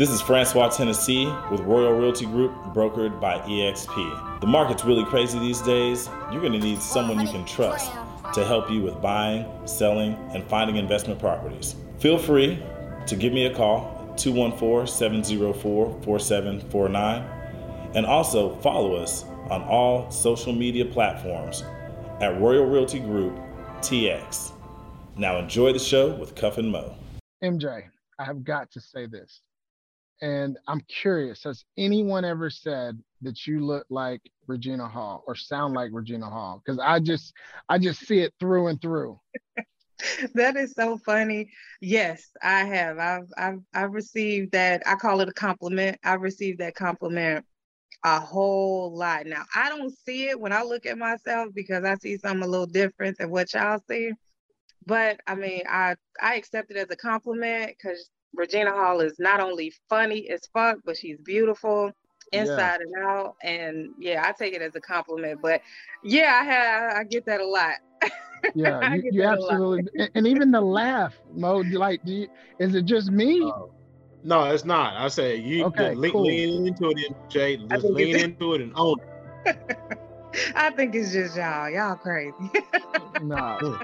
This is Francois Tennessee with Royal Realty Group, brokered by eXp. The market's really crazy these days. You're going to need someone you can trust to help you with buying, selling, and finding investment properties. Feel free to give me a call 214 704 4749 and also follow us on all social media platforms at Royal Realty Group TX. Now enjoy the show with Cuff and Mo. MJ, I have got to say this and I'm curious, has anyone ever said that you look like Regina Hall or sound like Regina Hall? Because I just I just see it through and through. that is so funny. Yes, I have. I've I've I've received that. I call it a compliment. I've received that compliment a whole lot. Now I don't see it when I look at myself because I see something a little different than what y'all see. But I mean, I I accept it as a compliment because Regina Hall is not only funny as fuck, but she's beautiful inside yeah. and out. And yeah, I take it as a compliment. But yeah, I have I get that a lot. yeah, you, you absolutely and, and, even the laugh, mode, Like, do you, is it just me? Uh, no, it's not. I say you okay, lean, cool. lean into it, Jay. Just lean into it and own it. I think it's just y'all. Y'all crazy. no.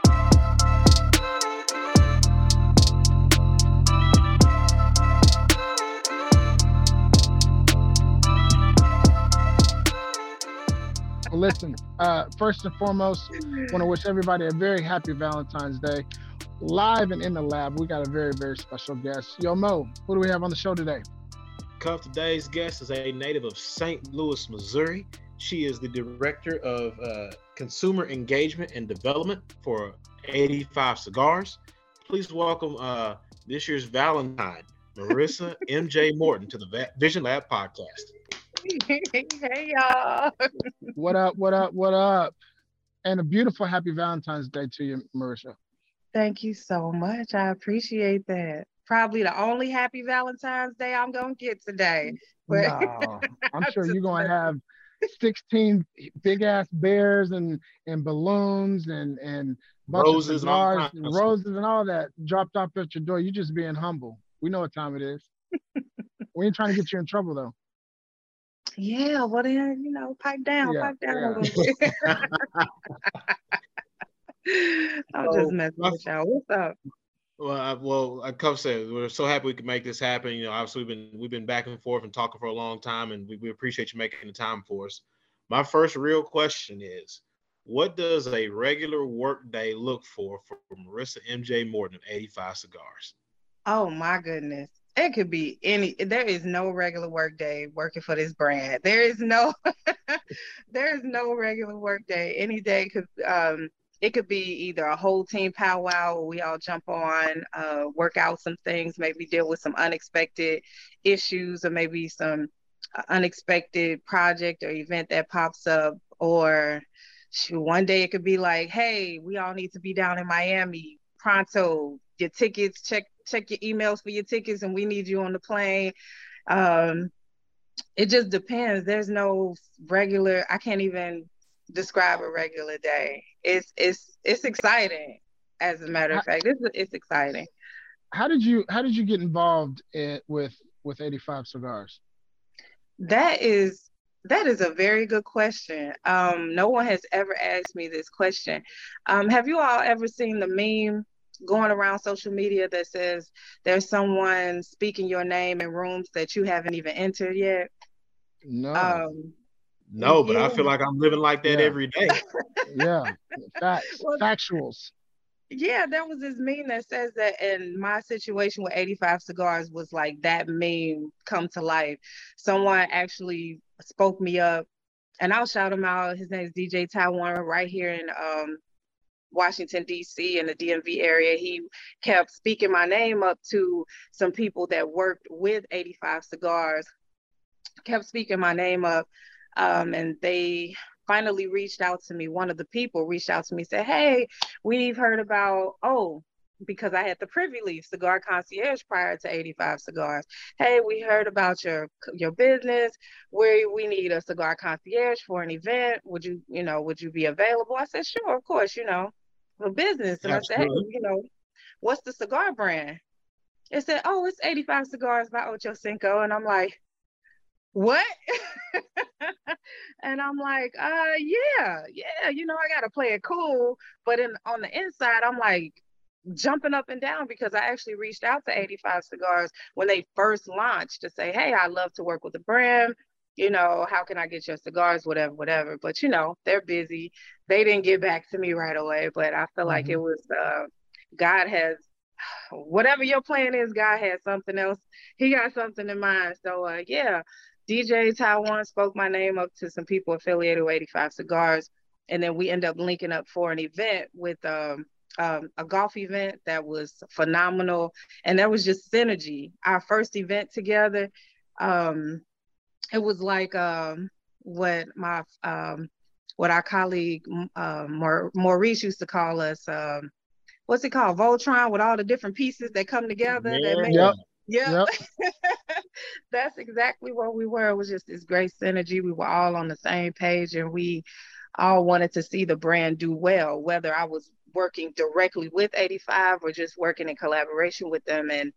Listen, uh, first and foremost, want to wish everybody a very happy Valentine's Day. Live and in the lab, we got a very, very special guest. Yo, Mo, who do we have on the show today? Cuff, today's guest is a native of St. Louis, Missouri. She is the director of uh, consumer engagement and development for 85 Cigars. Please welcome uh, this year's Valentine, Marissa MJ Morton, to the Vision Lab podcast. Hey y'all. What up? What up? What up? And a beautiful happy Valentine's Day to you, Marisha. Thank you so much. I appreciate that. Probably the only happy Valentine's Day I'm gonna get today. But no, I'm sure you're gonna have 16 big ass bears and and balloons and and roses and, and roses and all that dropped off at your door. You're just being humble. We know what time it is. we ain't trying to get you in trouble though. Yeah, well then, you know, pipe down, yeah, pipe down yeah. a little bit. I'm so, just messing with y'all. What's up? Well, I, well, like Cuff said, we're so happy we could make this happen. You know, obviously we've been we've been back and forth and talking for a long time, and we, we appreciate you making the time for us. My first real question is, what does a regular work day look for for Marissa MJ Morton of 85 Cigars? Oh my goodness it could be any there is no regular work day working for this brand. There is no there is no regular work day. Any day could um it could be either a whole team powwow we all jump on uh work out some things maybe deal with some unexpected issues or maybe some uh, unexpected project or event that pops up. Or one day it could be like hey we all need to be down in miami pronto your tickets check check your emails for your tickets and we need you on the plane. Um, it just depends. There's no regular, I can't even describe a regular day. It's it's it's exciting. As a matter of fact, it's it's exciting. How did you how did you get involved in, with with 85 cigars? That is that is a very good question. Um, no one has ever asked me this question. Um, have you all ever seen the meme going around social media that says there's someone speaking your name in rooms that you haven't even entered yet? No. Um, no, but yeah. I feel like I'm living like that yeah. every day. yeah, facts, well, factuals. Yeah, there was this meme that says that in my situation with 85 cigars was like that meme come to life. Someone actually spoke me up and I'll shout him out. His name is DJ Taiwan right here in um, Washington, D.C., and the DMV area, he kept speaking my name up to some people that worked with 85 Cigars, kept speaking my name up. Um, and they finally reached out to me. One of the people reached out to me, said, Hey, we've heard about, oh, because I had the Privy Leaf cigar concierge prior to 85 cigars. Hey, we heard about your your business. Where we need a cigar concierge for an event. Would you, you know, would you be available? I said, sure, of course, you know, for business. And Absolutely. I said, hey, you know, what's the cigar brand? it said, "Oh, it's 85 cigars by Ocho Cinco," and I'm like, "What?" and I'm like, "Uh, yeah, yeah. You know, I gotta play it cool." But in on the inside, I'm like jumping up and down because I actually reached out to 85 Cigars when they first launched to say, "Hey, I love to work with the brand." You know, how can I get your cigars, whatever, whatever. But you know, they're busy. They didn't get back to me right away. But I feel mm-hmm. like it was uh, God has whatever your plan is, God has something else. He got something in mind. So uh, yeah, DJ Taiwan spoke my name up to some people affiliated with 85 Cigars, and then we end up linking up for an event with um, um, a golf event that was phenomenal, and that was just synergy. Our first event together, um, it was like um, what my um, what our colleague uh, Maurice used to call us um, what's it called? Voltron with all the different pieces that come together. Yeah. That make, yep. Yep. yep. That's exactly what we were. It was just this great synergy. We were all on the same page and we all wanted to see the brand do well, whether I was working directly with 85 or just working in collaboration with them. And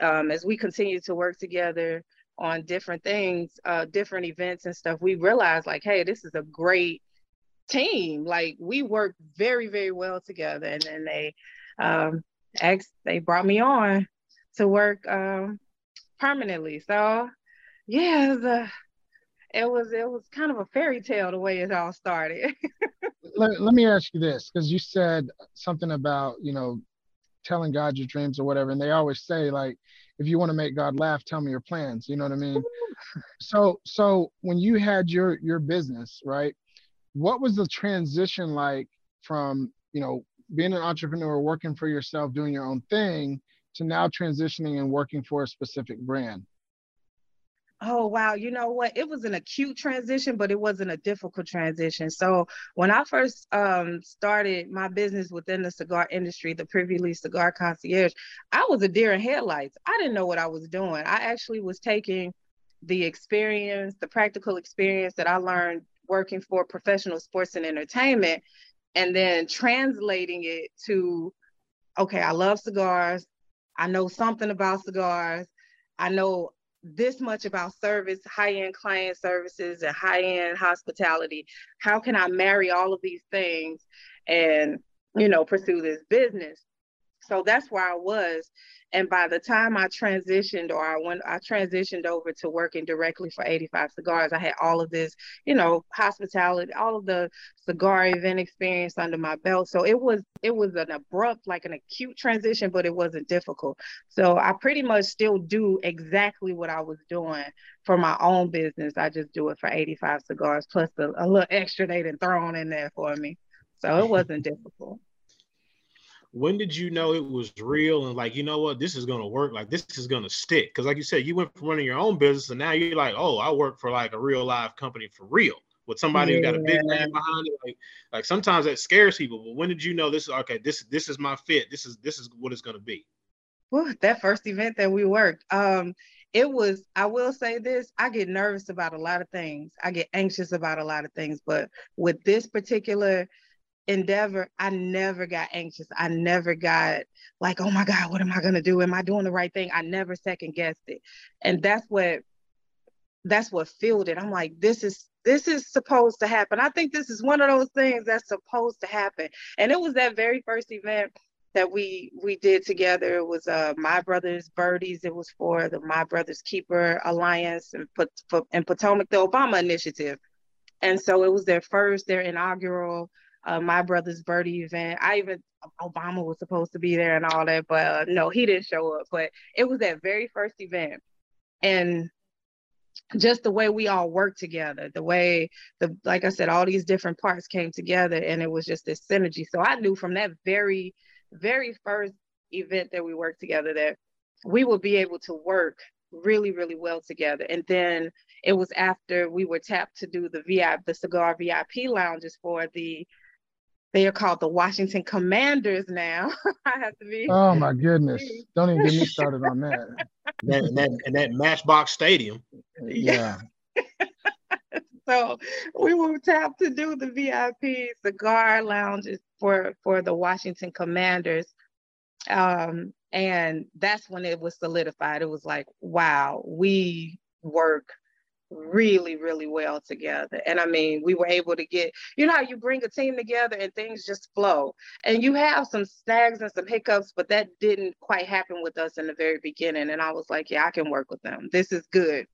um, as we continue to work together on different things, uh, different events and stuff, we realized like, hey, this is a great team. Like we work very, very well together. And then they um asked, they brought me on to work um permanently. So yeah, it was, a, it was it was kind of a fairy tale the way it all started. let, let me ask you this, because you said something about, you know, telling God your dreams or whatever. And they always say, like, if you want to make God laugh, tell me your plans. You know what I mean? so so when you had your your business, right? what was the transition like from you know being an entrepreneur working for yourself doing your own thing to now transitioning and working for a specific brand oh wow you know what? It was an acute transition but it wasn't a difficult transition. So when i first um, started my business within the cigar industry the privy cigar concierge i was a deer in headlights. I didn't know what i was doing. I actually was taking the experience the practical experience that i learned working for professional sports and entertainment and then translating it to okay i love cigars. I know something about cigars. I know this much about service high-end client services and high-end hospitality. How can i marry all of these things and you know pursue this business so that's where i was and by the time I transitioned or I went, I transitioned over to working directly for 85 Cigars, I had all of this, you know, hospitality, all of the cigar event experience under my belt. So it was, it was an abrupt, like an acute transition, but it wasn't difficult. So I pretty much still do exactly what I was doing for my own business. I just do it for 85 Cigars plus a, a little extra they done thrown in there for me. So it wasn't difficult when did you know it was real and like you know what this is gonna work like this is gonna stick because like you said you went from running your own business and now you're like oh i work for like a real live company for real with somebody yeah. who got a big name behind it like like sometimes that scares people but when did you know this is okay this this is my fit this is this is what it's gonna be well that first event that we worked um it was i will say this i get nervous about a lot of things i get anxious about a lot of things but with this particular endeavor, I never got anxious. I never got like, oh my God, what am I gonna do? Am I doing the right thing? I never second guessed it. And that's what that's what fueled it. I'm like, this is this is supposed to happen. I think this is one of those things that's supposed to happen. And it was that very first event that we we did together. It was uh My Brothers Birdies. It was for the My Brothers Keeper Alliance and put in Potomac, the Obama Initiative. And so it was their first, their inaugural uh, my brother's birdie event. I even Obama was supposed to be there and all that, but uh, no, he didn't show up. But it was that very first event, and just the way we all worked together, the way the like I said, all these different parts came together, and it was just this synergy. So I knew from that very, very first event that we worked together that we would be able to work really, really well together. And then it was after we were tapped to do the VIP, the cigar VIP lounges for the they are called the Washington Commanders now. I have to be. Oh my goodness! Don't even get me started on that. that, and that and that Matchbox Stadium. Yeah. so we were tapped to do the VIP cigar lounges for for the Washington Commanders. Um, And that's when it was solidified. It was like, wow, we work really, really well together. And I mean, we were able to get, you know how you bring a team together and things just flow. And you have some snags and some hiccups, but that didn't quite happen with us in the very beginning. And I was like, yeah, I can work with them. This is good.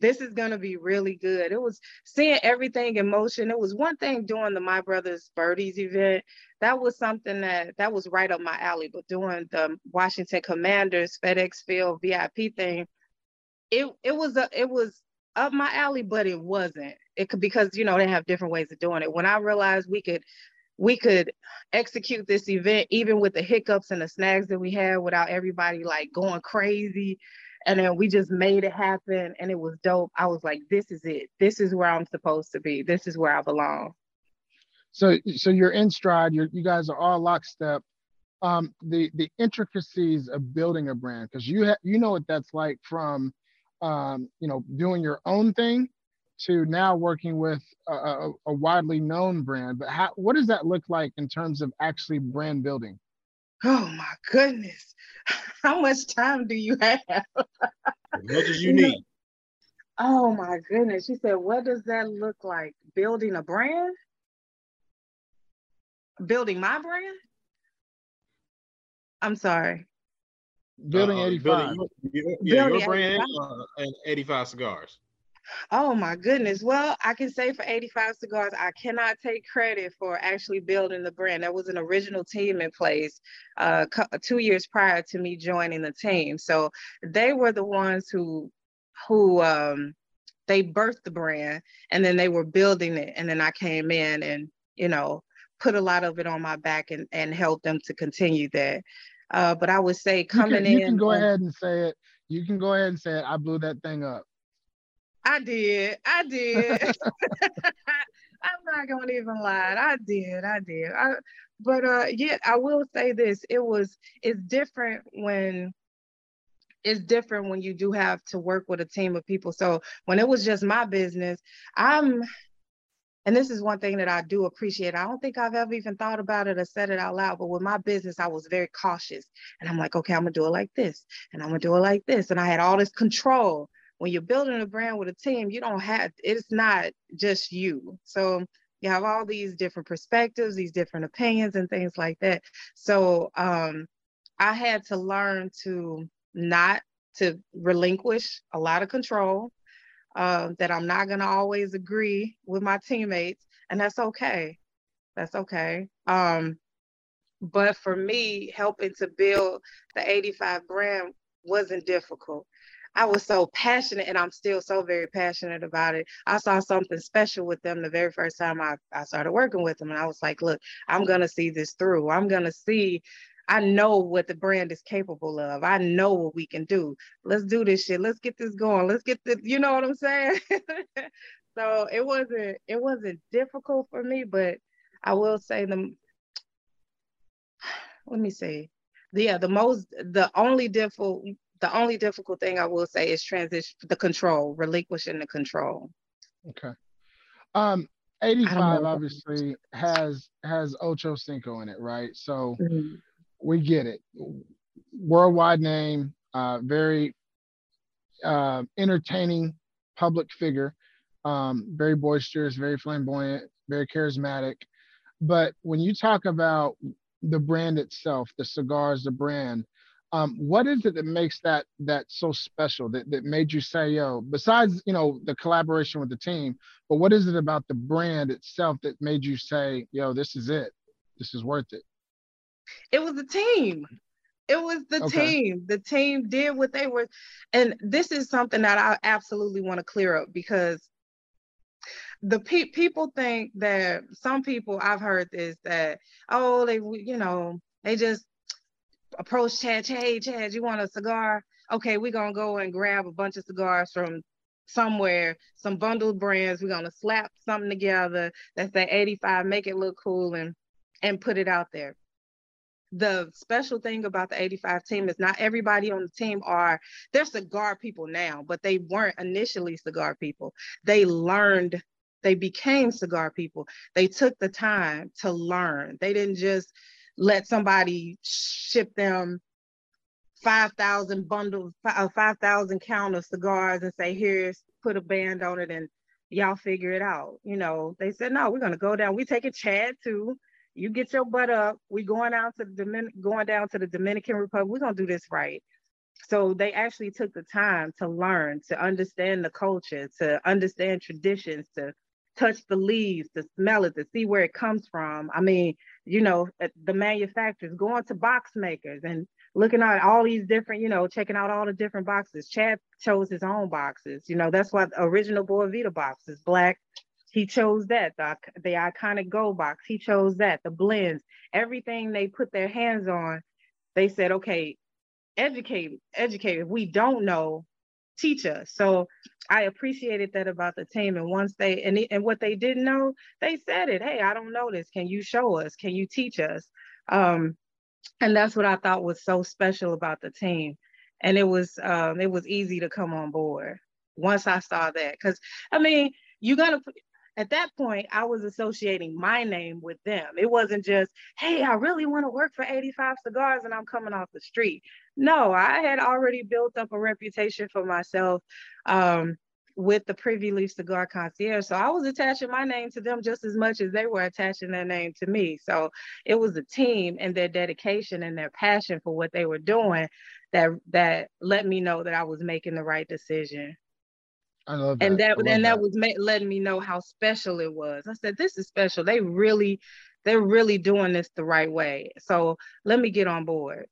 This is gonna be really good. It was seeing everything in motion. It was one thing doing the My Brothers Birdies event. That was something that that was right up my alley. But doing the Washington Commanders FedEx Field VIP thing, it it was a it was up my alley, but it wasn't. It could because you know they have different ways of doing it. When I realized we could we could execute this event even with the hiccups and the snags that we had without everybody like going crazy and then we just made it happen and it was dope i was like this is it. This is where i'm supposed to be. This is where i belong. So so you're in stride. You're, you guys are all lockstep. Um the the intricacies of building a brand because you ha- you know what that's like from um, you know, doing your own thing to now working with a, a, a widely known brand. But how, what does that look like in terms of actually brand building? Oh my goodness. How much time do you have? as much as you need. Oh my goodness. She said, what does that look like? Building a brand? Building my brand? I'm sorry. Building uh, 85. Building your, yeah, building your brand uh, and 85 cigars. Oh my goodness. Well, I can say for 85 cigars, I cannot take credit for actually building the brand. That was an original team in place uh, two years prior to me joining the team. So they were the ones who, who um, they birthed the brand and then they were building it. And then I came in and, you know, put a lot of it on my back and, and helped them to continue that. Uh, but I would say coming you can, you in. You can go ahead and say it. You can go ahead and say it. I blew that thing up. I did. I did. I'm not gonna even lie. I did. I did. I, but uh, yeah, I will say this. It was. It's different when. It's different when you do have to work with a team of people. So when it was just my business, I'm and this is one thing that I do appreciate. I don't think I've ever even thought about it or said it out loud, but with my business, I was very cautious. And I'm like, okay, I'm gonna do it like this, and I'm gonna do it like this. And I had all this control. When you're building a brand with a team, you don't have it's not just you. So you have all these different perspectives, these different opinions, and things like that. So um, I had to learn to not to relinquish a lot of control uh, that I'm not going to always agree with my teammates, and that's okay. That's okay. Um, but for me, helping to build the 85 brand wasn't difficult. I was so passionate, and I'm still so very passionate about it. I saw something special with them the very first time I, I started working with them, and I was like, look, I'm going to see this through. I'm going to see I know what the brand is capable of. I know what we can do. Let's do this shit. Let's get this going. Let's get the, you know what I'm saying? so it wasn't it wasn't difficult for me, but I will say the let me see. Yeah, the most the only difficult the only difficult thing I will say is transition the control, relinquishing the control. Okay. Um 85 obviously has has Ocho Cinco in it, right? So mm-hmm we get it. Worldwide name, uh, very uh, entertaining public figure, um, very boisterous, very flamboyant, very charismatic. But when you talk about the brand itself, the cigars, the brand, um, what is it that makes that that so special that, that made you say, yo, besides, you know, the collaboration with the team, but what is it about the brand itself that made you say, yo, this is it. This is worth it? It was the team. It was the okay. team. The team did what they were. And this is something that I absolutely want to clear up because the pe- people think that some people I've heard this that oh they you know they just approach Chad hey Chad you want a cigar okay we're gonna go and grab a bunch of cigars from somewhere some bundled brands we're gonna slap something together that's at 85 make it look cool and and put it out there the special thing about the 85 team is not everybody on the team are they're cigar people now but they weren't initially cigar people they learned they became cigar people they took the time to learn they didn't just let somebody ship them 5,000 bundles, uh, 5,000 count of cigars and say, here's, put a band on it and y'all figure it out. You know, they said, no, we're going to go down. We take a Chad too. You get your butt up. We going out to the Domin- going down to the Dominican Republic. We're to do this right. So they actually took the time to learn, to understand the culture, to understand traditions, to touch the leaves, to smell it, to see where it comes from. I mean, you know, the manufacturers going to box makers and looking at all these different, you know, checking out all the different boxes. Chad chose his own boxes. You know, that's why the original Boa Vida box is black. He chose that. The, the iconic gold box, he chose that. The blends, everything they put their hands on, they said, okay, educate, educate. If we don't know, teach us. So I appreciated that about the team. And once they and, and what they didn't know, they said it. Hey, I don't know this. Can you show us? Can you teach us? Um, and that's what I thought was so special about the team. And it was um, it was easy to come on board once I saw that. Because I mean, you gotta at that point, I was associating my name with them. It wasn't just, hey, I really want to work for 85 cigars and I'm coming off the street. No, I had already built up a reputation for myself um, with the Privy Leaf Cigar Concierge. So I was attaching my name to them just as much as they were attaching their name to me. So it was the team and their dedication and their passion for what they were doing that that let me know that I was making the right decision. I love that. And that and and that, that was ma- letting me know how special it was. I said, this is special. They really, they're really doing this the right way. So let me get on board.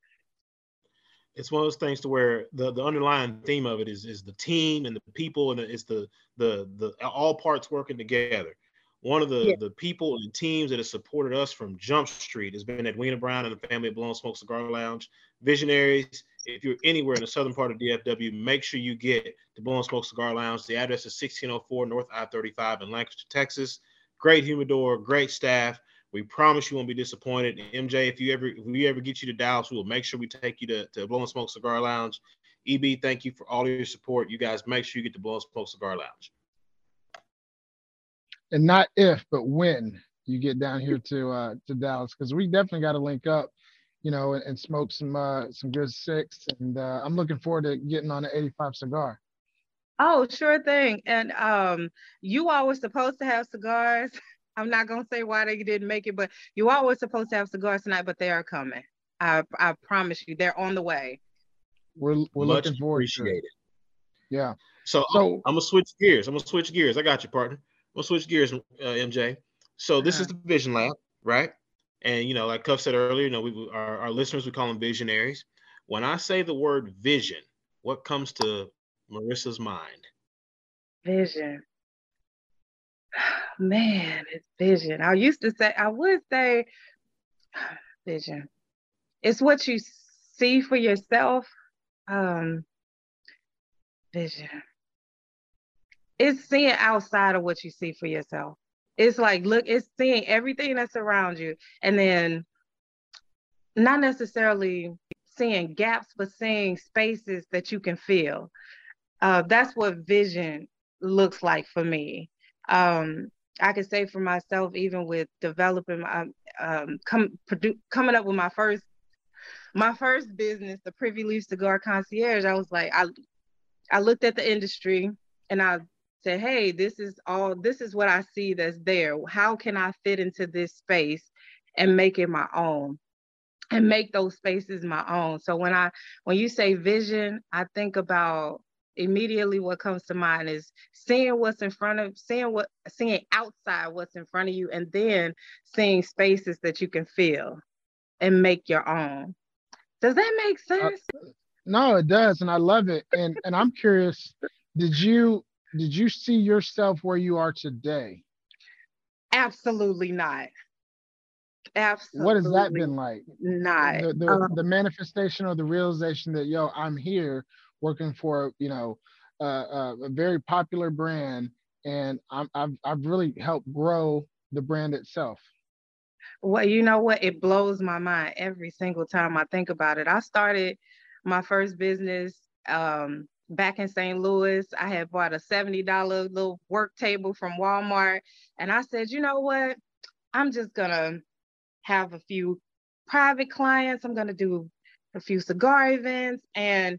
It's one of those things to where the, the underlying theme of it is is the team and the people and it's the the the all parts working together. One of the, yeah. the people and teams that has supported us from Jump Street has been Edwina Brown and the family at Blowing Smoke Cigar Lounge. Visionaries, if you're anywhere in the southern part of DFW, make sure you get the Blowing Smoke Cigar Lounge. The address is 1604 North I-35 in Lancaster, Texas. Great humidor, great staff. We promise you won't be disappointed. MJ, if you ever if we ever get you to Dallas, we will make sure we take you to, to Blowing Smoke Cigar Lounge. EB, thank you for all your support. You guys make sure you get to Blowing Smoke Cigar Lounge and not if, but when you get down here to uh, to Dallas, because we definitely got to link up, you know, and, and smoke some uh, some good six. And uh, I'm looking forward to getting on an 85 cigar. Oh, sure thing. And um, you all were supposed to have cigars. I'm not gonna say why they didn't make it, but you all were supposed to have cigars tonight, but they are coming. I I promise you, they're on the way. We're we're Much looking forward to it. Yeah. So, so I'm, I'm gonna switch gears. I'm gonna switch gears. I got you, partner we'll switch gears, uh, MJ. So this is uh-huh. the Vision Lab, right? And you know, like Cuff said earlier, you know, we our, our listeners we call them visionaries. When I say the word vision, what comes to Marissa's mind? Vision. Man, it's vision. I used to say, I would say vision. It's what you see for yourself. Um, vision it's seeing outside of what you see for yourself. It's like, look, it's seeing everything that's around you and then not necessarily seeing gaps, but seeing spaces that you can feel. Uh, that's what vision looks like for me. Um, I can say for myself, even with developing my, um, com- produ- coming up with my first, my first business, the Privy Leaf Cigar Concierge. I was like, I, I looked at the industry and I say, hey, this is all, this is what I see that's there. How can I fit into this space and make it my own? And make those spaces my own. So when I when you say vision, I think about immediately what comes to mind is seeing what's in front of seeing what seeing outside what's in front of you and then seeing spaces that you can feel and make your own does that make uh, sense uh, no it does and i love it and and i'm curious did you did you see yourself where you are today? Absolutely not. Absolutely. What has that been like? Not the, the, um, the manifestation or the realization that yo, I'm here working for you know uh, uh, a very popular brand, and I'm, I've I've really helped grow the brand itself. Well, you know what? It blows my mind every single time I think about it. I started my first business um, back in St. Louis. I had bought a $70 little work table from Walmart. And I said, you know what? I'm just going to have a few private clients. I'm going to do a few cigar events, and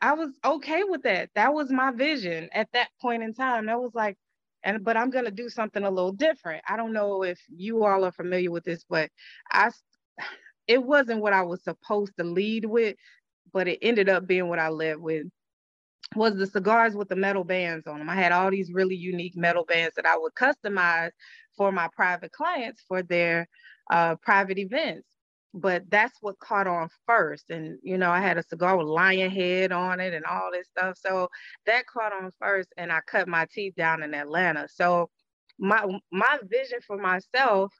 I was okay with that. That was my vision at that point in time. That was like, and but I'm gonna do something a little different. I don't know if you all are familiar with this, but I it wasn't what I was supposed to lead with, but it ended up being what I led with was the cigars with the metal bands on them. I had all these really unique metal bands that I would customize for my private clients for their uh, private events. But that's what caught on first. And, you know, I had a cigar with lion head on it and all this stuff. So that caught on first. And I cut my teeth down in Atlanta. So my my vision for myself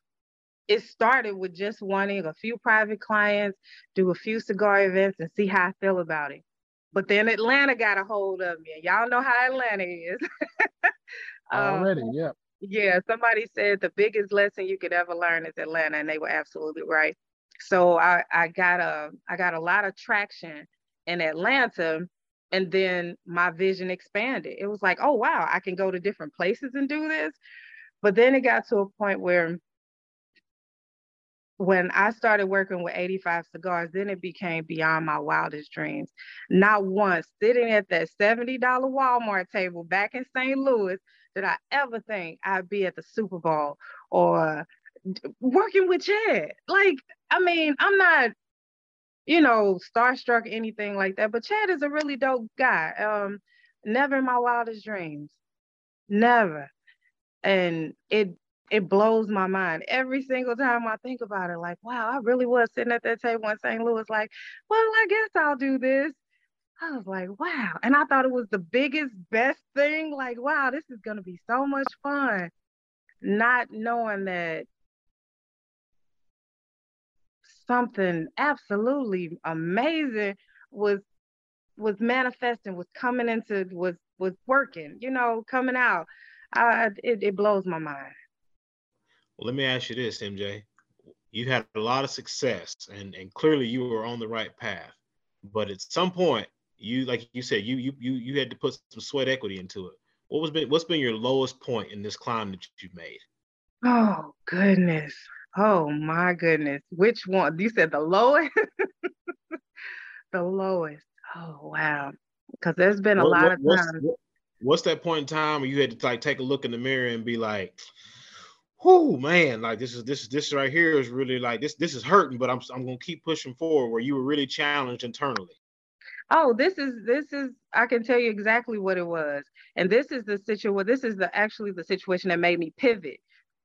it started with just wanting a few private clients, do a few cigar events, and see how I feel about it. But then Atlanta got a hold of me, and y'all know how Atlanta is. um, Already, yeah. Yeah, somebody said the biggest lesson you could ever learn is Atlanta, and they were absolutely right. So I, I got a I got a lot of traction in Atlanta, and then my vision expanded. It was like, oh wow, I can go to different places and do this. But then it got to a point where when I started working with 85 cigars, then it became beyond my wildest dreams. Not once sitting at that $70 Walmart table back in St. Louis did I ever think I'd be at the Super Bowl or working with Chad. Like, I mean, I'm not, you know, starstruck anything like that, but Chad is a really dope guy. Um, never in my wildest dreams. Never. And it it blows my mind every single time I think about it. Like, wow, I really was sitting at that table in St. Louis, like, well, I guess I'll do this. I was like, wow. And I thought it was the biggest, best thing. Like, wow, this is going to be so much fun. Not knowing that something absolutely amazing was was manifesting was coming into was was working you know coming out uh, it, it blows my mind well, let me ask you this, MJ. You had a lot of success and, and clearly you were on the right path. But at some point, you like you said, you you you you had to put some sweat equity into it. What was been what's been your lowest point in this climb that you've made? Oh goodness. Oh my goodness. Which one? You said the lowest? the lowest. Oh wow. Because there's been a what, lot what, of times. What's, what's that point in time where you had to like take a look in the mirror and be like, oh man, like this is this this right here is really like this this is hurting, but I'm I'm gonna keep pushing forward. Where you were really challenged internally. Oh, this is this is I can tell you exactly what it was, and this is the situation. This is the actually the situation that made me pivot,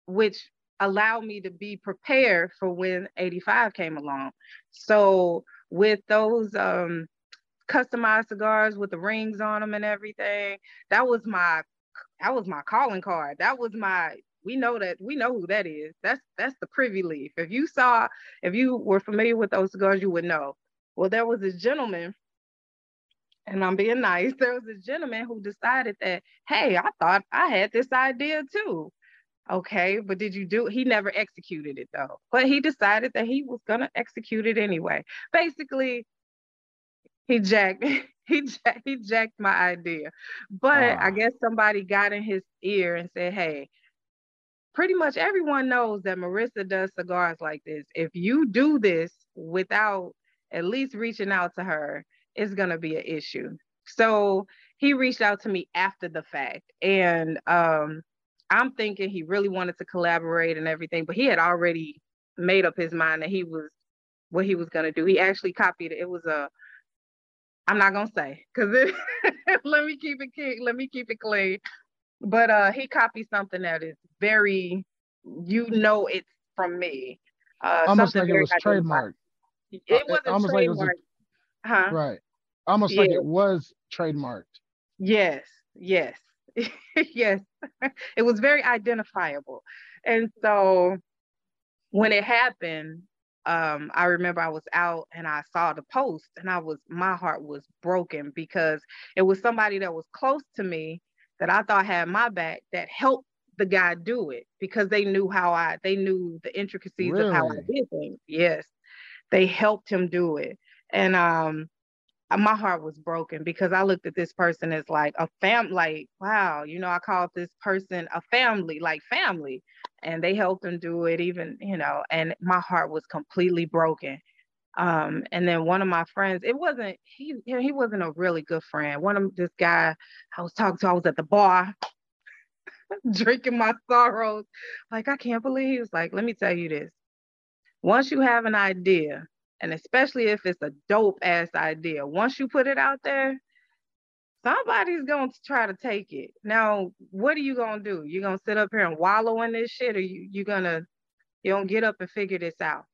which allowed me to be prepared for when 85 came along. So with those um customized cigars with the rings on them and everything, that was my that was my calling card. That was my we know that we know who that is. That's that's the privy leaf. If you saw, if you were familiar with those cigars, you would know. Well, there was a gentleman, and I'm being nice. There was a gentleman who decided that, hey, I thought I had this idea too. Okay, but did you do? He never executed it though. But he decided that he was gonna execute it anyway. Basically, he jacked he jacked, he jacked my idea. But uh. I guess somebody got in his ear and said, "Hey, pretty much everyone knows that Marissa does cigars like this. If you do this without at least reaching out to her, it's going to be an issue. So he reached out to me after the fact. And um, I'm thinking he really wanted to collaborate and everything, but he had already made up his mind that he was what he was going to do. He actually copied it. It was a, I'm not to say, because let me keep it clean. Let me keep it clean but uh he copied something that is very you know it's from me. Uh almost like it was trademarked. It was almost like it was a, huh? right. Almost yeah. like it was trademarked. Yes. Yes. Yes. It was very identifiable. And so when it happened um, I remember I was out and I saw the post and I was my heart was broken because it was somebody that was close to me that I thought had my back that helped the guy do it because they knew how I they knew the intricacies really? of how I did things. Yes. They helped him do it. And um my heart was broken because I looked at this person as like a fam like wow, you know, I called this person a family, like family. And they helped him do it even, you know, and my heart was completely broken. Um, and then one of my friends, it wasn't he he wasn't a really good friend. One of this guy I was talking to, I was at the bar drinking my sorrows. Like, I can't believe he was like, let me tell you this. Once you have an idea, and especially if it's a dope ass idea, once you put it out there, somebody's going to try to take it. Now, what are you going to do? You're going to sit up here and wallow in this shit, or you, you're going to, you don't get up and figure this out.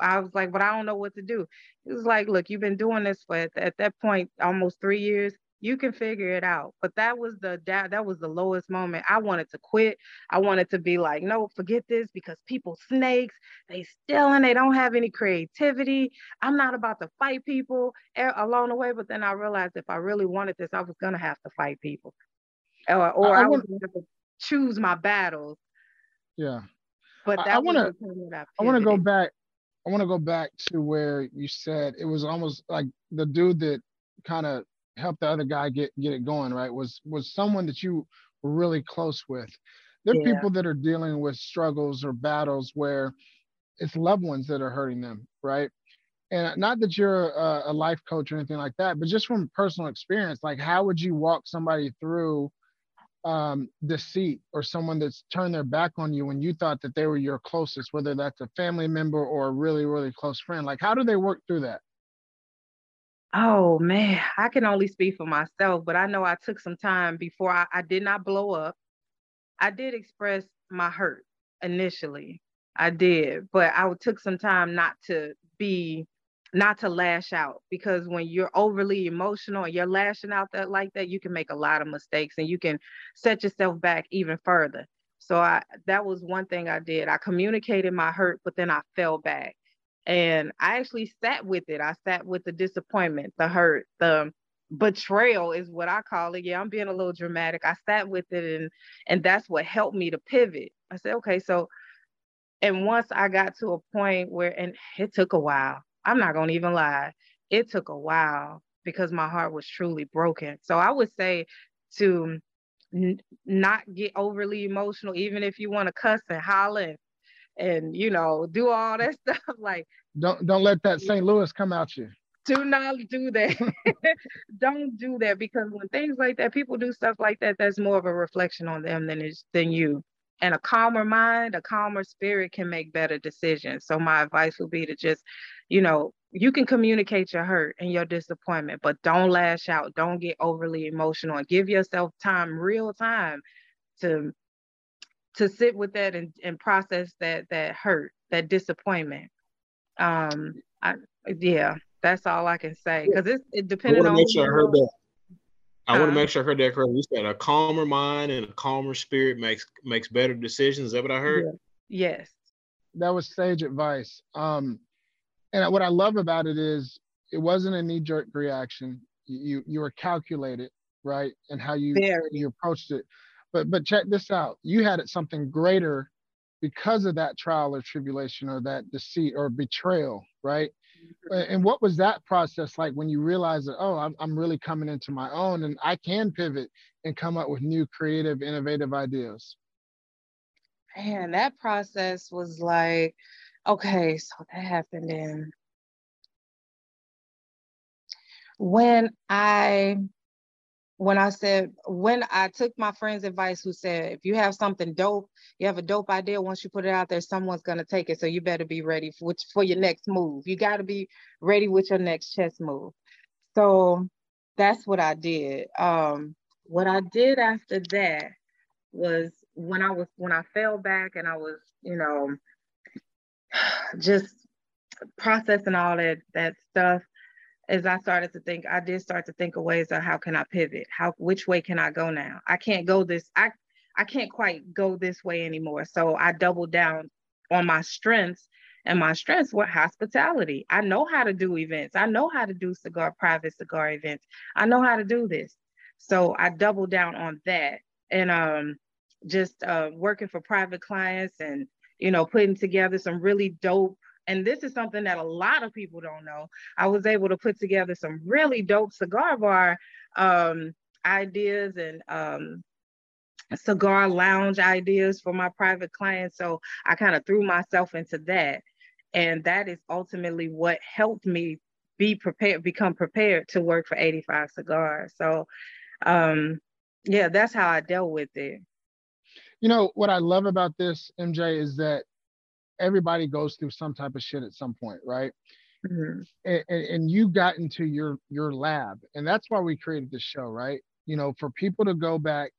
I was like, but I don't know what to do. He was like, look, you've been doing this for at that point almost three years you can figure it out. But that was the that, that was the lowest moment. I wanted to quit. I wanted to be like, no, forget this because people snakes, they stealing, they don't have any creativity. I'm not about to fight people along the way. But then I realized if I really wanted this, I was gonna have to fight people. Or, or I, I, I was gonna have to choose my battles. Yeah. But that I, I wanna I wanna go back. I want to go back to where you said it was almost like the dude that kind of helped the other guy get get it going right was was someone that you were really close with there are yeah. people that are dealing with struggles or battles where it's loved ones that are hurting them right and not that you're a, a life coach or anything like that but just from personal experience like how would you walk somebody through um, deceit or someone that's turned their back on you when you thought that they were your closest, whether that's a family member or a really, really close friend? Like, how do they work through that? Oh man, I can only speak for myself, but I know I took some time before I, I did not blow up. I did express my hurt initially. I did, but I took some time not to be not to lash out because when you're overly emotional and you're lashing out that like that, you can make a lot of mistakes and you can set yourself back even further. So I that was one thing I did. I communicated my hurt, but then I fell back. And I actually sat with it. I sat with the disappointment, the hurt, the betrayal is what I call it. Yeah, I'm being a little dramatic. I sat with it and and that's what helped me to pivot. I said, okay, so and once I got to a point where and it took a while. I'm not going to even lie. It took a while because my heart was truly broken. So I would say to n- not get overly emotional even if you want to cuss and holler and you know do all that stuff like don't don't let that st louis come out you do not do that don't do that because when things like that people do stuff like that that's more of a reflection on them than it's than you and a calmer mind a calmer spirit can make better decisions so my advice would be to just you know you can communicate your hurt and your disappointment but don't lash out don't get overly emotional and give yourself time real time to to sit with that and, and process that that hurt, that disappointment. Um, I yeah, that's all I can say because it's it depending on. Make sure I heard that. I want to make sure I heard that correctly. You said a calmer mind and a calmer spirit makes makes better decisions. Is that what I heard? Yeah. Yes. That was sage advice. Um, and what I love about it is it wasn't a knee jerk reaction. You you were calculated, right, and how you Very. you approached it. But but check this out. You had it something greater because of that trial or tribulation or that deceit or betrayal, right? Mm-hmm. And what was that process like when you realized that, oh, I'm, I'm really coming into my own and I can pivot and come up with new creative, innovative ideas? Man, that process was like, okay, so that happened in when I when I said, when I took my friend's advice, who said, if you have something dope, you have a dope idea, once you put it out there, someone's to take it. So you better be ready for, for your next move. You got to be ready with your next chess move. So that's what I did. Um, what I did after that was when I was, when I fell back and I was, you know, just processing all that, that stuff as I started to think, I did start to think of ways of how can I pivot? How which way can I go now? I can't go this, I I can't quite go this way anymore. So I doubled down on my strengths. And my strengths were hospitality. I know how to do events. I know how to do cigar, private cigar events. I know how to do this. So I doubled down on that. And um just uh, working for private clients and you know putting together some really dope and this is something that a lot of people don't know. I was able to put together some really dope cigar bar um, ideas and um, cigar lounge ideas for my private clients. So I kind of threw myself into that. And that is ultimately what helped me be prepared, become prepared to work for 85 Cigars. So, um, yeah, that's how I dealt with it. You know, what I love about this, MJ, is that everybody goes through some type of shit at some point, right? Mm-hmm. And, and, and you got into your your lab, and that's why we created this show, right? You know, for people to go back,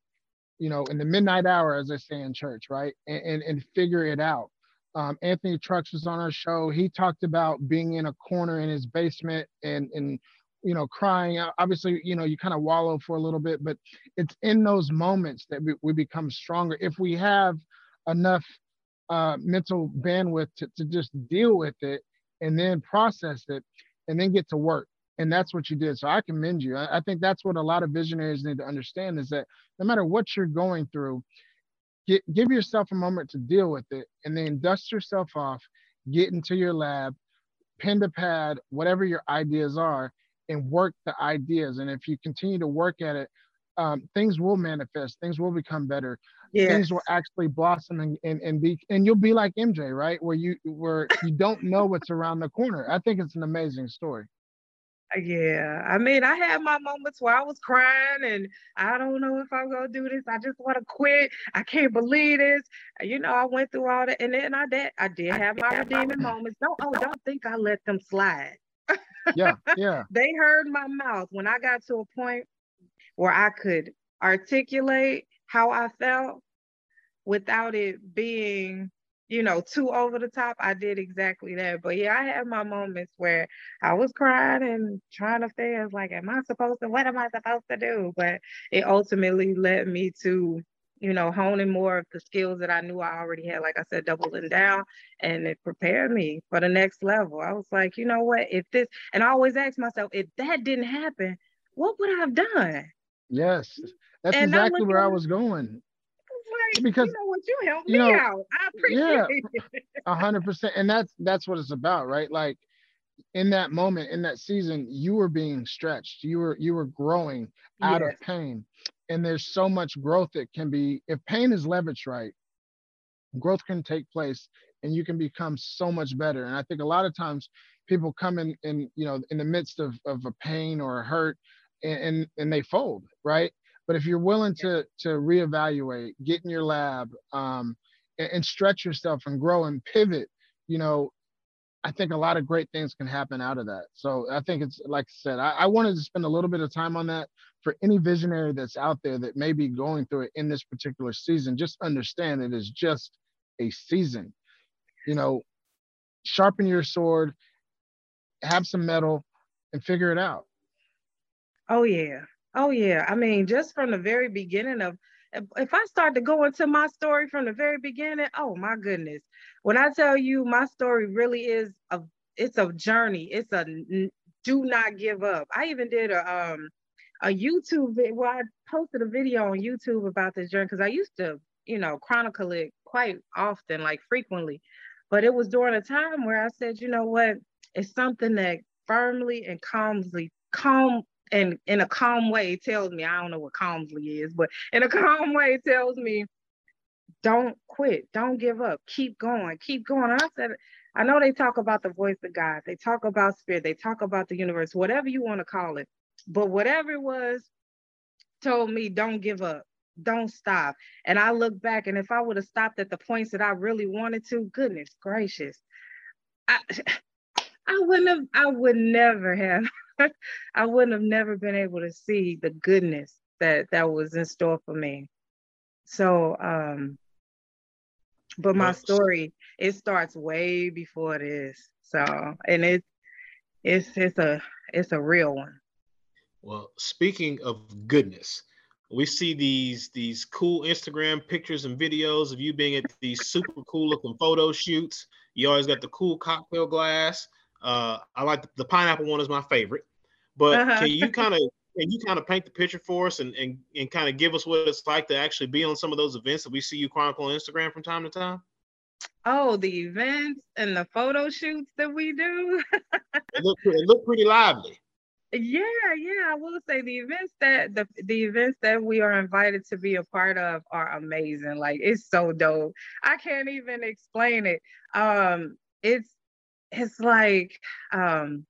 you know, in the midnight hour, as I say in church, right, and and, and figure it out. Um, Anthony Trucks was on our show. He talked about being in a corner in his basement and and you know crying. Obviously, you know, you kind of wallow for a little bit, but it's in those moments that we, we become stronger if we have enough uh, mental bandwidth to, to just deal with it and then process it and then get to work and that's what you did so i commend you I, I, think that's what a lot of visionaries need to understand is that no matter what you're going through get, give yourself a moment to deal with it and then dust yourself off get into your lab pen to pad whatever your ideas are and work the ideas and if you continue to work at it um, things will manifest things will become better yes. things will actually blossom and, and, and be and you'll be like mj right where you where you don't know what's around the corner i think it's an amazing story yeah, I mean, I had my moments where I was crying and I don't know if I'm gonna do this. I just want to quit. I can't believe this. You know, I went through all that, and then I did. I did have my redeeming moments. Don't oh, don't think I let them slide. Yeah, yeah. they heard my mouth when I got to a point where I could articulate how I felt without it being, you know, too over the top. I did exactly that. But yeah, I had my moments where I was crying and trying to figure, like, am I supposed to, what am I supposed to do? But it ultimately led me to, you know, honing more of the skills that I knew I already had, like I said, doubling down, and it prepared me for the next level. I was like, you know what, if this, and I always ask myself, if that didn't happen, what would I have done? Yes, that's and exactly where I was going. Like, because you know what you helped you me know, out. I appreciate yeah, a hundred percent. And that's that's what it's about, right? Like in that moment, in that season, you were being stretched. You were you were growing out yes. of pain. And there's so much growth that can be if pain is leveraged right, growth can take place and you can become so much better. And I think a lot of times people come in in you know in the midst of, of a pain or a hurt and, and they fold, right? But if you're willing to to reevaluate, get in your lab, um, and, and stretch yourself and grow and pivot, you know, I think a lot of great things can happen out of that. So I think it's like I said, I, I, wanted to spend a little bit of time on that for any visionary that's out there that may be going through it in this particular season. Just understand it is just a season. You know, sharpen your sword, have some metal, and figure it out. Oh yeah. Oh yeah. I mean, just from the very beginning of if I start to go into my story from the very beginning, oh my goodness. When I tell you my story really is a it's a journey. It's a do not give up. I even did a um a YouTube well, I posted a video on YouTube about this journey because I used to, you know, chronicle it quite often, like frequently. But it was during a time where I said, you know what, it's something that firmly and calmly calm and in a calm way tells me, I don't know what calmly is, but in a calm way tells me, don't quit, don't give up, keep going, keep going. And I said, I know they talk about the voice of God, they talk about spirit, they talk about the universe, whatever you want to call it. But whatever it was, told me, don't give up, don't stop. And I look back, and if I would have stopped at the points that I really wanted to, goodness gracious, I I wouldn't have, I would never have I wouldn't have never been able to see the goodness that that was in store for me. So, um, but my story it starts way before this. So, and it's it's it's a it's a real one. Well, speaking of goodness, we see these these cool Instagram pictures and videos of you being at these super cool looking photo shoots. You always got the cool cocktail glass. Uh, I like the, the pineapple one is my favorite. But uh-huh. can you kind of can you kind of paint the picture for us and, and, and kind of give us what it's like to actually be on some of those events that we see you chronicle on Instagram from time to time? Oh, the events and the photo shoots that we do. it, look, it look pretty lively. Yeah, yeah, I will say the events that the the events that we are invited to be a part of are amazing. Like it's so dope. I can't even explain it. Um, it's it's like um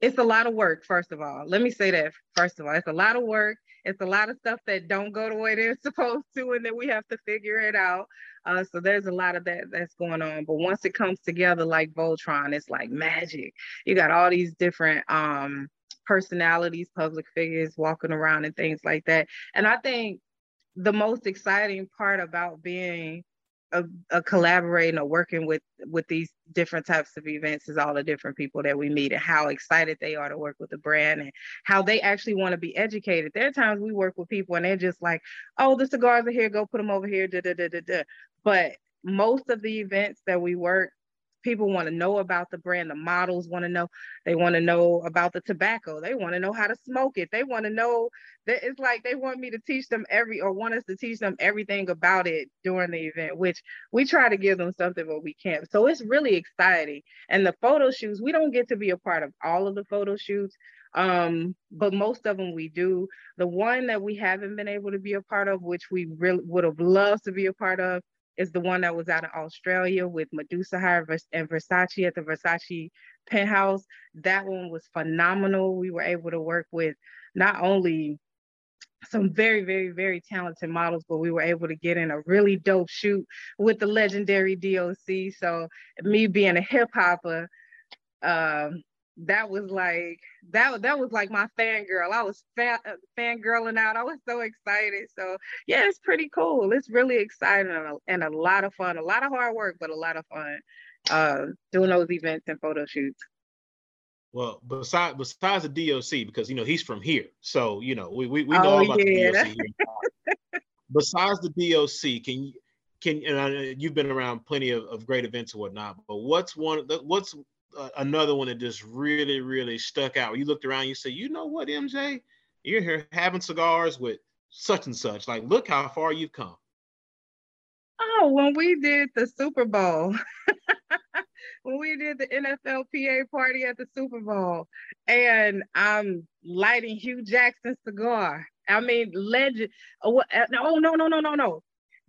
it's a lot of work first of all. Let me say that first of all it's a lot of work. It's a lot of stuff that don't go the way they're supposed to and then we have to figure it out. Uh, so there's a lot of that that's going on. But once it comes together like voltron it's like magic. You got all these different um personalities public figures walking around and things like that. And i think the most exciting part about being a, a collaborating or working with with these different types of events is all the different people that we meet and how excited they are to work with the brand and how they actually want to be educated. There are times we work with people and they're just like, "Oh, the cigars are here. Go put them over here." Da, da, da, da, da. But most of the events that we work people want to know about the brand the models want to know they want to know about the tobacco they want to know how to smoke it they want to know that it's like they want me to teach them every or want us to teach them everything about it during the event which we try to give them something but we can't so it's really exciting and the photo shoots we don't get to be a part of all of the photo shoots um, but most of them we do. The one that we haven't been able to be a part of, which we really would have loved to be a part of, is the one that was out in Australia with Medusa Hire and Versace at the Versace penthouse. That one was phenomenal. We were able to work with not only some very, very, very talented models, but we were able to get in a really dope shoot with the legendary DOC. So me being a hip hopper, um, that was like that that was like my fangirl. I was fan uh, fangirling out. I was so excited. So yeah, it's pretty cool. It's really exciting and a, and a lot of fun. A lot of hard work, but a lot of fun. Uh, doing those events and photo shoots. Well, besides besides the DOC, because you know he's from here, so you know we we, we know oh, about yeah. the DOC. besides the DOC, can you can and you've been around plenty of, of great events and whatnot, but what's one what's uh, another one that just really, really stuck out. You looked around, you said, you know what, MJ, you're here having cigars with such and such. Like, look how far you've come. Oh, when we did the Super Bowl, when we did the NFLPA party at the Super Bowl, and I'm lighting Hugh Jackson cigar. I mean, legend. Oh, uh, no, no, no, no, no, no.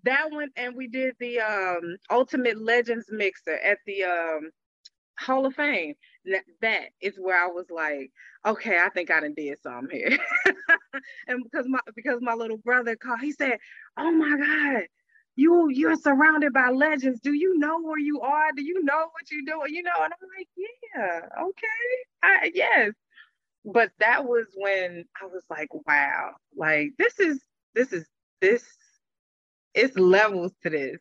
That one, and we did the um, Ultimate Legends mixer at the um, Hall of Fame. That, is where I was like, okay, I think I done did something here. and because my because my little brother called, he said, "Oh my God, you you're surrounded by legends. Do you know where you are? Do you know what you're doing? You know?" And I'm like, "Yeah, okay, I, yes." But that was when I was like, "Wow, like this is this is this." It's levels to this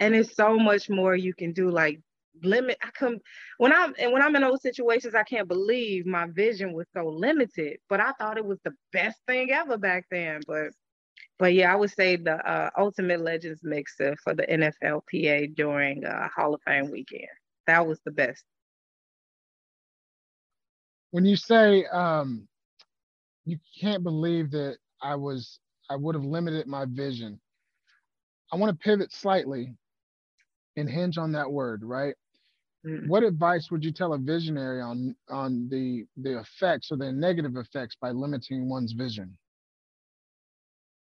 and it's so much more you can do like limit i come when i'm and when i'm in those situations i can't believe my vision was so limited but i thought it was the best thing ever back then but but yeah i would say the uh, ultimate legends mixer for the nflpa during uh, hall of fame weekend that was the best when you say um you can't believe that i was i would have limited my vision i want to pivot slightly and hinge on that word, right? What advice would you tell a visionary on on the the effects or the negative effects by limiting one's vision?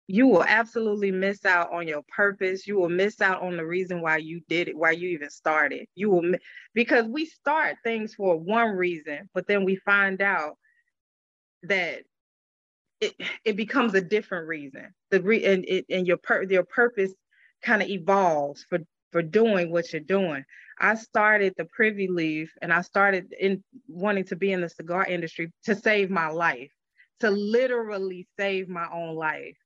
You will absolutely miss out on your purpose. You will miss out on the reason why you did it, why you even started. You will because we start things for one reason, but then we find out that it, it becomes a different reason. The re, and it and your per, your purpose kind of evolves for for doing what you're doing. I started the Privy Leaf and I started in wanting to be in the cigar industry to save my life, to literally save my own life.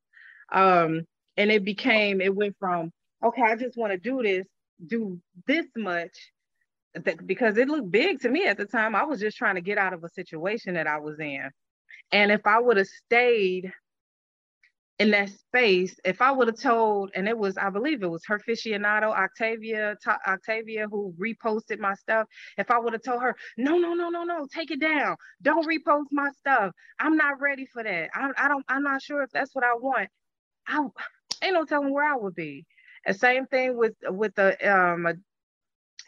Um, and it became, it went from, okay, I just want to do this, do this much, that, because it looked big to me at the time. I was just trying to get out of a situation that I was in. And if I would have stayed in that space, if I would have told, and it was, I believe it was her aficionado, Octavia, Octavia, who reposted my stuff. If I would have told her, no, no, no, no, no, take it down. Don't repost my stuff. I'm not ready for that. I, I don't, I'm not sure if that's what I want. I ain't no telling where I would be. And same thing with with the um a,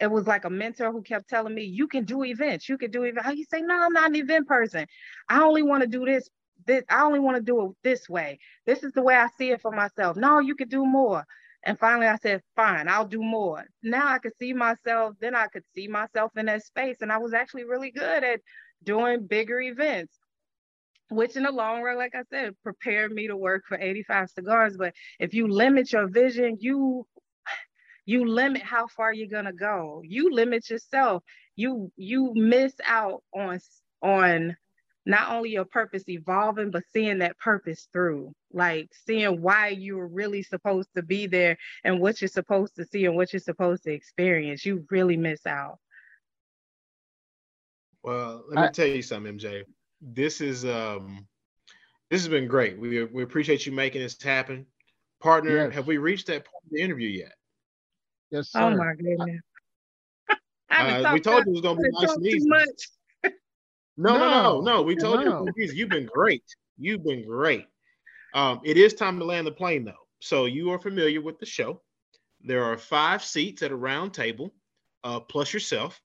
it was like a mentor who kept telling me, you can do events, you can do events. You say, no, I'm not an event person. I only want to do this this, I only want to do it this way. This is the way I see it for myself. No, you could do more. And finally, I said, fine, I'll do more. Now I could see myself, then I could see myself in that space. And I was actually really good at doing bigger events, which in the long run, like I said, prepared me to work for 85 cigars. But if you limit your vision, you you limit how far you're gonna go. You limit yourself. You you miss out on on not only your purpose evolving, but seeing that purpose through, like seeing why you were really supposed to be there and what you're supposed to see and what you're supposed to experience. You really miss out. Well, let me I, tell you something, MJ. This is um this has been great. We we appreciate you making this happen. Partner, yes. have we reached that point of the interview yet? Yes, oh sir. Oh my goodness. Uh, we told you it was gonna be nice and easy. No, no, no, no, no. We told no. you you've been great. You've been great. Um, it is time to land the plane though. So you are familiar with the show. There are five seats at a round table, uh, plus yourself.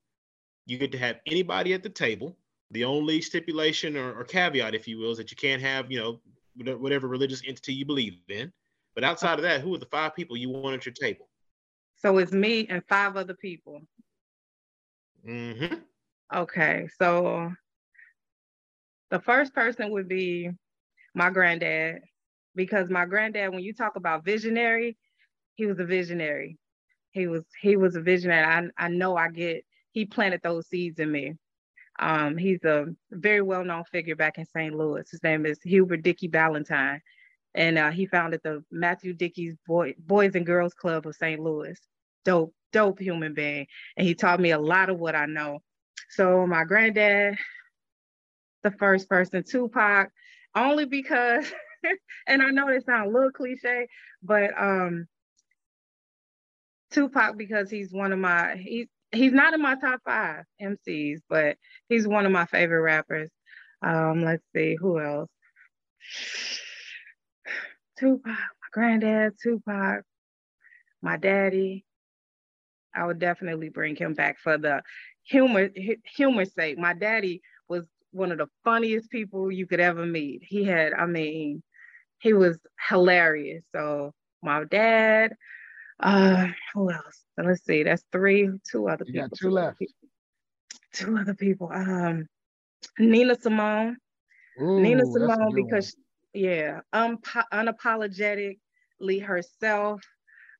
You get to have anybody at the table. The only stipulation or, or caveat, if you will, is that you can't have, you know, whatever religious entity you believe in. But outside of that, who are the five people you want at your table? So it's me and five other people. Mm-hmm. Okay, so the first person would be my granddad, because my granddad, when you talk about visionary, he was a visionary. He was he was a visionary. I, I know I get he planted those seeds in me. Um, he's a very well-known figure back in St. Louis. His name is Hubert Dickey Ballentine. And uh, he founded the Matthew Dickey's Boy, Boys and Girls Club of St. Louis. Dope, dope human being. And he taught me a lot of what I know. So my granddad, the first person, Tupac, only because, and I know it sounds a little cliche, but um, Tupac because he's one of my he's he's not in my top five MCs, but he's one of my favorite rappers. Um, let's see who else. Tupac, my granddad, Tupac, my daddy. I would definitely bring him back for the humor humor sake. My daddy was one of the funniest people you could ever meet. He had, I mean, he was hilarious. So my dad, uh, who else? Let's see, that's three, two other you people. Got two left. Two other people. Um, Nina Simone. Ooh, Nina Simone because yeah, um, unapologetically herself.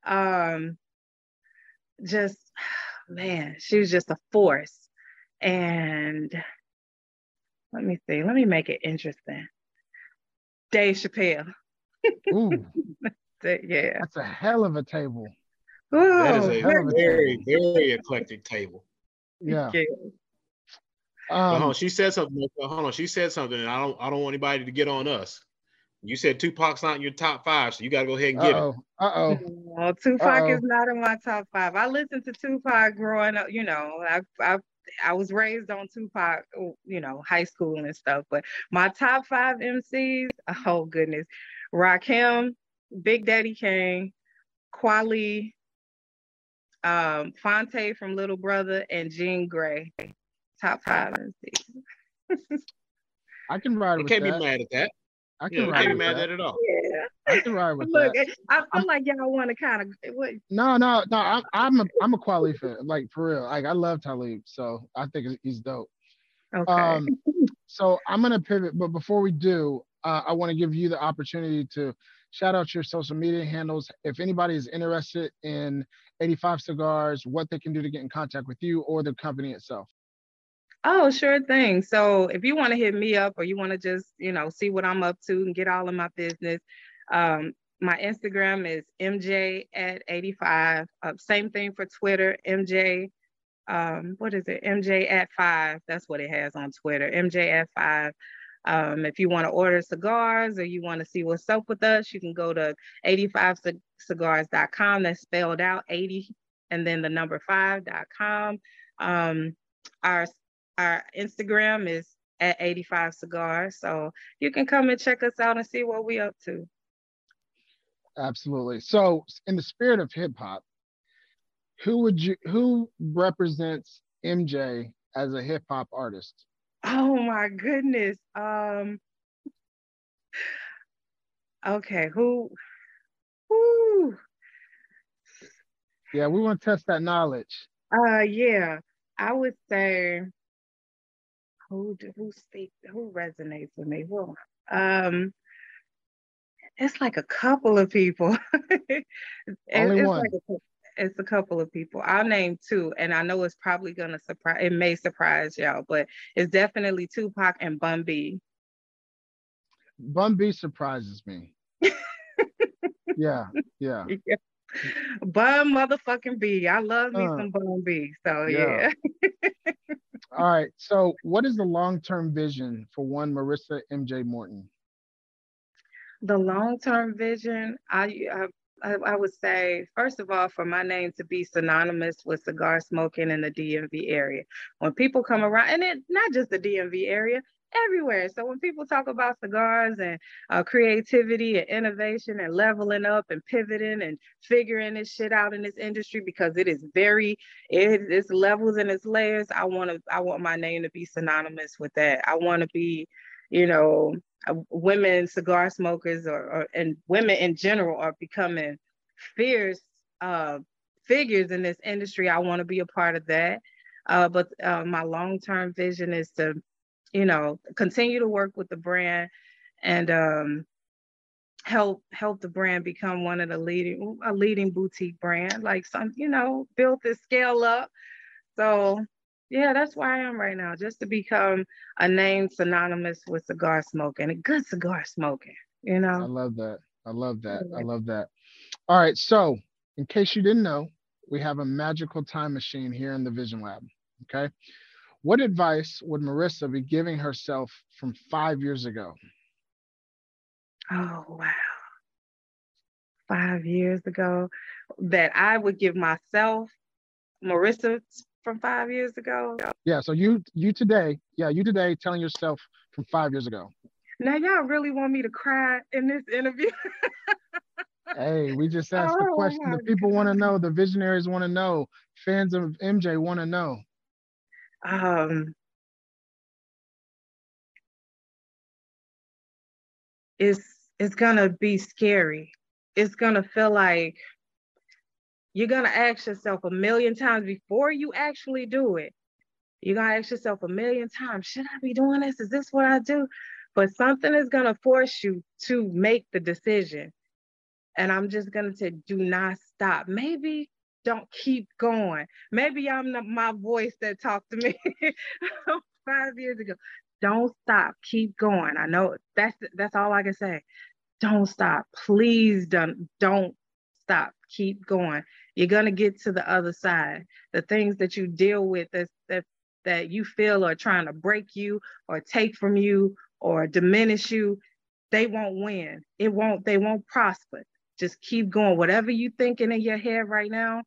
Um, just man, she was just a force. And let me see. Let me make it interesting. Dave Chappelle. Ooh. yeah. That's a hell of a table. Ooh, that is a very, very, very eclectic table. Yeah. Um, hold on, she said something. Hold on, she said something, and I don't, I don't want anybody to get on us. You said Tupac's not in your top five, so you got to go ahead and get uh-oh, it. Uh oh. Well, Tupac Uh-oh. is not in my top five. I listened to Tupac growing up. You know, I, I I was raised on Tupac, you know, high school and stuff. But my top five MCs, oh goodness, Rakim, Big Daddy Kane, Kweli, um, Phonte from Little Brother, and Jean Grae. Top five MCs. I can ride you with can't that. be mad at that. I can yeah, ride can't with be mad that. at it at all. I can ride with Look, that. I feel I'm, like y'all want to kind of what No, no, no. I'm I'm a I'm a Kweli fan. Like for real. Like I love Talib, so I think he's dope. Okay. Um, so I'm gonna pivot, but before we do, uh, I want to give you the opportunity to shout out your social media handles. If anybody is interested in 85 cigars, what they can do to get in contact with you or the company itself. Oh, sure thing. So if you want to hit me up or you want to just, you know, see what I'm up to and get all of my business, um, my Instagram is MJ at 85. Uh, same thing for Twitter, MJ. Um, what is it? MJ at five. That's what it has on Twitter. MJ at five. Um, if you want to order cigars or you want to see what's up with us, you can go to 85cigars.com. That's spelled out 80 and then the number 5.com. Um, our our Instagram is at 85 cigars. So you can come and check us out and see what we're up to. Absolutely. So in the spirit of hip hop, who would you who represents MJ as a hip hop artist? Oh my goodness. Um okay, who who Yeah, we want to test that knowledge. Uh, yeah, I would say who who speak who resonates with me. Who um, it's like a couple of people. it, Only it's one. Like a, it's a couple of people. I'll name two, and I know it's probably gonna surprise. It may surprise y'all, but it's definitely Tupac and Bun B. Bun B surprises me. yeah, yeah. yeah. Bun motherfucking B. I love me uh, some Bun B. So yeah. yeah. All right. So, what is the long-term vision for one Marissa MJ Morton? The long-term vision, I, I I would say, first of all, for my name to be synonymous with cigar smoking in the DMV area. When people come around, and it not just the DMV area, everywhere. So when people talk about cigars and uh, creativity and innovation and leveling up and pivoting and figuring this shit out in this industry because it is very it, it's levels and it's layers. I want to I want my name to be synonymous with that. I want to be, you know, uh, women cigar smokers or, or, and women in general are becoming fierce uh, figures in this industry. I want to be a part of that. Uh, but uh, my long-term vision is to you know, continue to work with the brand and um, help help the brand become one of the leading a leading boutique brand, like some, you know, built this scale up. So yeah, that's where I am right now, just to become a name synonymous with cigar smoking, a good cigar smoking, you know. I love that. I love that. I love that. All right. So in case you didn't know, we have a magical time machine here in the Vision Lab. Okay. What advice would Marissa be giving herself from five years ago? Oh, wow. Five years ago, that I would give myself, Marissa, from five years ago. Yeah. So you, you today, yeah, you today telling yourself from five years ago. Now y'all really want me to cry in this interview? hey, we just asked oh, the question. The people want to know. The visionaries want to know. Fans of MJ want to know um, it's it's gonna be scary. It's gonna feel like you're gonna ask yourself a million times before you actually do it. You're gonna ask yourself a million times, should I be doing this? Is this what I do? But something is gonna force you to make the decision. And I'm just gonna say, do not stop. Maybe don't keep going. Maybe I'm my voice that talked to me five years ago. Don't stop. Keep going. I know that's that's all I can say. Don't stop. Please don't don't stop. Keep going. You're gonna get to the other side. The things that you deal with that that that you feel are trying to break you or take from you or diminish you, they won't win. It won't. They won't prosper. Just keep going. Whatever you thinking in your head right now,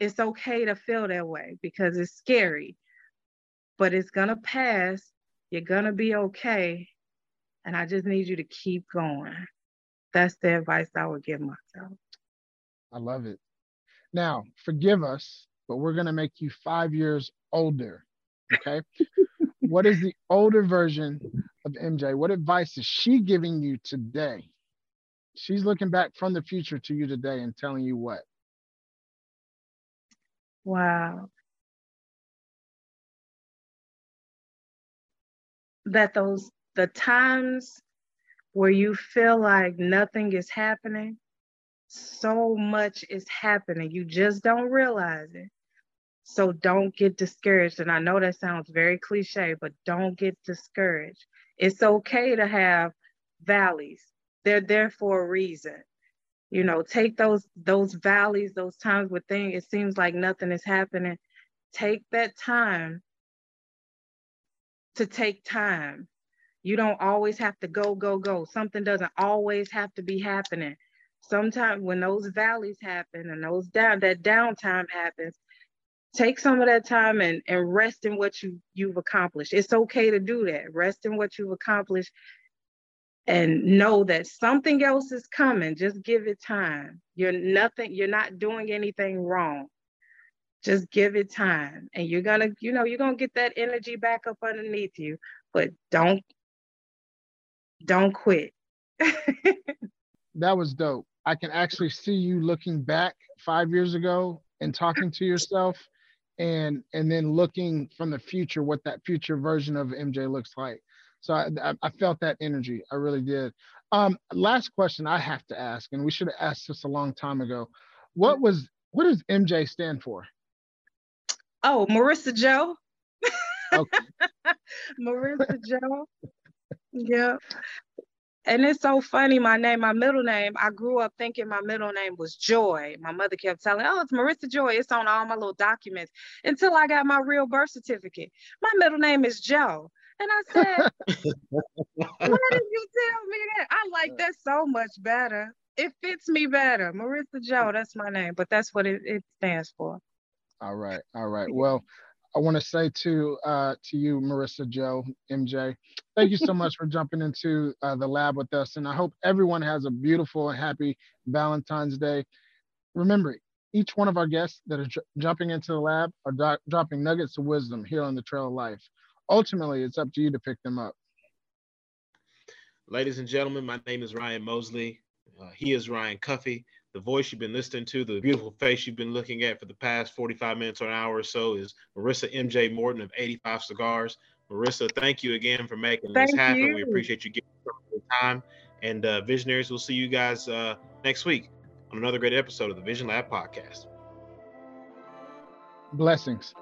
it's okay to feel that way because it's scary, but it's gonna pass. You're gonna be okay. And I just need you to keep going. That's the advice I would give myself. I love it. Now, forgive us, but we're gonna make you five years older. Okay. what is the older version of MJ? What advice is she giving you today? She's looking back from the future to you today and telling you what? Wow. That those, the times where you feel like nothing is happening, so much is happening. You just don't realize it. So don't get discouraged. And I know that sounds very cliche, but don't get discouraged. It's okay to have valleys. They're there for a reason you know take those those valleys those times where things it seems like nothing is happening take that time to take time you don't always have to go go go something doesn't always have to be happening sometimes when those valleys happen and those down that downtime happens take some of that time and, and rest in what you you've accomplished it's okay to do that rest in what you've accomplished and know that something else is coming. Just give it time. You're nothing, you're not doing anything wrong. Just give it time. And you're gonna, you know, you're gonna get that energy back up underneath you, but don't don't quit. that was dope. I can actually see you looking back five years ago and talking to yourself and and then looking from the future what that future version of MJ looks like. So I, I felt that energy. I really did. Um, last question I have to ask, and we should have asked this a long time ago. What was what does MJ stand for? Oh, Marissa Joe. Okay. Marissa Joe. Yeah. And it's so funny, my name, my middle name, I grew up thinking my middle name was Joy. My mother kept telling, oh, it's Marissa Joy. It's on all my little documents until I got my real birth certificate. My middle name is Joe. And I said, why did you tell me that? I like that so much better. It fits me better. Marissa Joe, that's my name, but that's what it, it stands for. All right. All right. Well, I want to say to uh, to you, Marissa Joe, MJ, thank you so much for jumping into uh, the lab with us. And I hope everyone has a beautiful and happy Valentine's Day. Remember, each one of our guests that are j- jumping into the lab are do- dropping nuggets of wisdom here on the Trail of Life. Ultimately, it's up to you to pick them up. Ladies and gentlemen, my name is Ryan Mosley. Uh, he is Ryan Cuffee. The voice you've been listening to, the beautiful face you've been looking at for the past 45 minutes or an hour or so is Marissa MJ Morton of 85 Cigars. Marissa, thank you again for making thank this happen. You. We appreciate you giving us your time. And uh, visionaries, we'll see you guys uh, next week on another great episode of the Vision Lab podcast. Blessings.